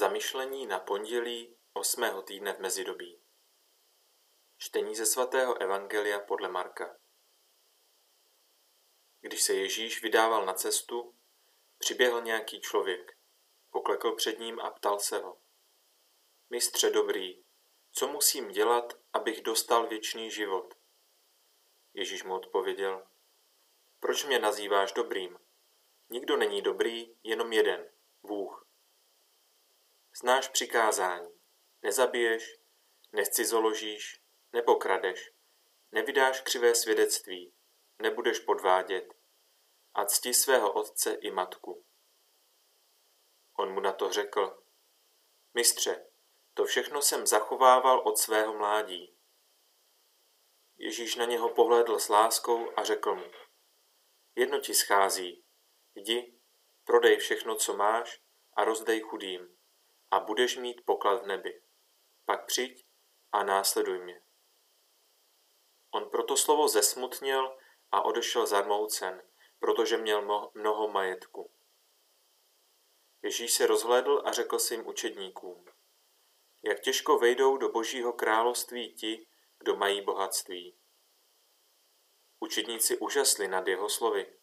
Zamyšlení na pondělí osmého týdne v mezidobí. Čtení ze svatého Evangelia podle Marka. Když se Ježíš vydával na cestu, přiběhl nějaký člověk, poklekl před ním a ptal se ho. Mistře dobrý, co musím dělat, abych dostal věčný život? Ježíš mu odpověděl, proč mě nazýváš dobrým? Nikdo není dobrý, jenom jeden, Bůh. Znáš přikázání. Nezabiješ, nescizoložíš, nepokradeš, nevydáš křivé svědectví, nebudeš podvádět a cti svého otce i matku. On mu na to řekl, mistře, to všechno jsem zachovával od svého mládí. Ježíš na něho pohlédl s láskou a řekl mu, jedno ti schází, jdi, prodej všechno, co máš a rozdej chudým a budeš mít poklad v nebi. Pak přijď a následuj mě. On proto slovo zesmutnil a odešel zarmoucen, protože měl mnoho majetku. Ježíš se rozhlédl a řekl svým učedníkům, jak těžko vejdou do božího království ti, kdo mají bohatství. Učedníci úžasli nad jeho slovy.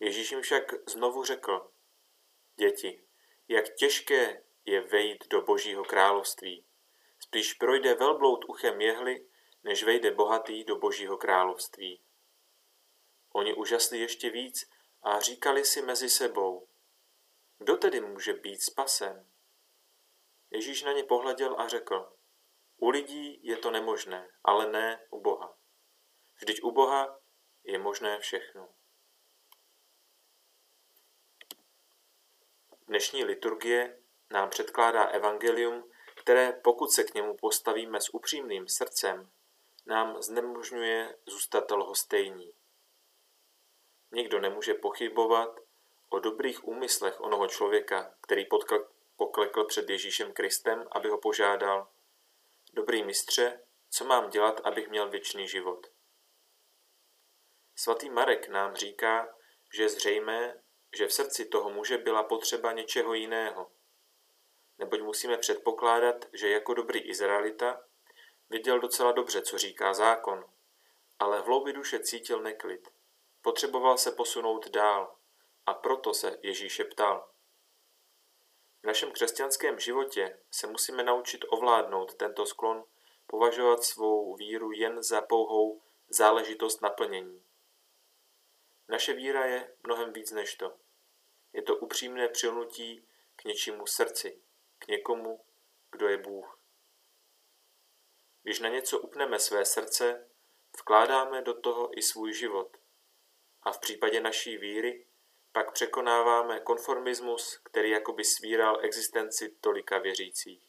Ježíš jim však znovu řekl, děti, jak těžké je vejít do božího království. Spíš projde velbloud uchem jehly, než vejde bohatý do božího království. Oni užasli ještě víc a říkali si mezi sebou, kdo tedy může být spasen? Ježíš na ně pohleděl a řekl, u lidí je to nemožné, ale ne u Boha. Vždyť u Boha je možné všechno. Dnešní liturgie nám předkládá evangelium, které, pokud se k němu postavíme s upřímným srdcem, nám znemožňuje zůstat lhostejní. Nikdo nemůže pochybovat o dobrých úmyslech onoho člověka, který poklekl před Ježíšem Kristem, aby ho požádal. Dobrý mistře, co mám dělat, abych měl věčný život? Svatý Marek nám říká, že zřejmé, že v srdci toho muže byla potřeba něčeho jiného – musíme předpokládat, že jako dobrý Izraelita věděl docela dobře, co říká zákon, ale v hloubi duše cítil neklid. Potřeboval se posunout dál a proto se Ježíše ptal. V našem křesťanském životě se musíme naučit ovládnout tento sklon, považovat svou víru jen za pouhou záležitost naplnění. Naše víra je mnohem víc než to. Je to upřímné přilnutí k něčímu srdci, k někomu, kdo je Bůh. Když na něco upneme své srdce, vkládáme do toho i svůj život. A v případě naší víry pak překonáváme konformismus, který jakoby svíral existenci tolika věřících.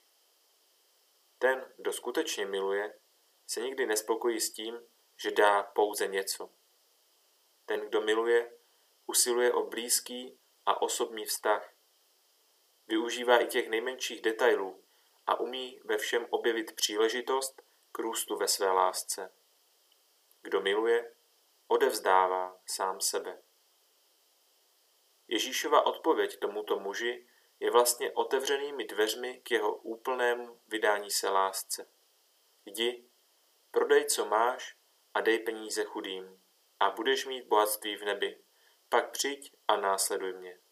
Ten, kdo skutečně miluje, se nikdy nespokojí s tím, že dá pouze něco. Ten, kdo miluje, usiluje o blízký a osobní vztah, Využívá i těch nejmenších detailů a umí ve všem objevit příležitost k růstu ve své lásce. Kdo miluje, odevzdává sám sebe. Ježíšova odpověď tomuto muži je vlastně otevřenými dveřmi k jeho úplnému vydání se lásce. Jdi, prodej, co máš a dej peníze chudým a budeš mít bohatství v nebi. Pak přijď a následuj mě.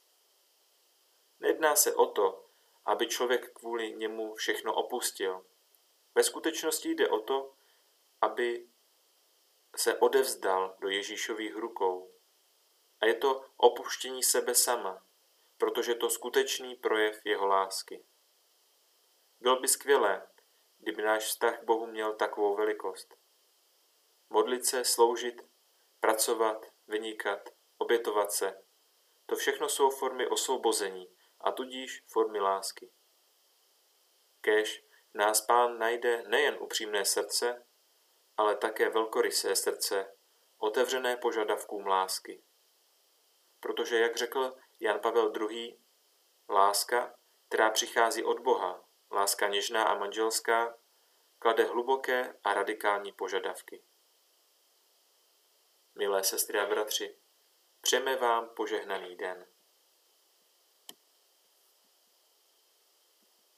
Nejedná se o to, aby člověk kvůli němu všechno opustil. Ve skutečnosti jde o to, aby se odevzdal do Ježíšových rukou. A je to opuštění sebe sama, protože to skutečný projev jeho lásky. Bylo by skvělé, kdyby náš vztah k Bohu měl takovou velikost. Modlit se, sloužit, pracovat, vynikat, obětovat se. To všechno jsou formy osvobození, a tudíž formy lásky. Kéž nás pán najde nejen upřímné srdce, ale také velkorysé srdce, otevřené požadavkům lásky. Protože, jak řekl Jan Pavel II., láska, která přichází od Boha, láska něžná a manželská, klade hluboké a radikální požadavky. Milé sestry a bratři, přejeme vám požehnaný den.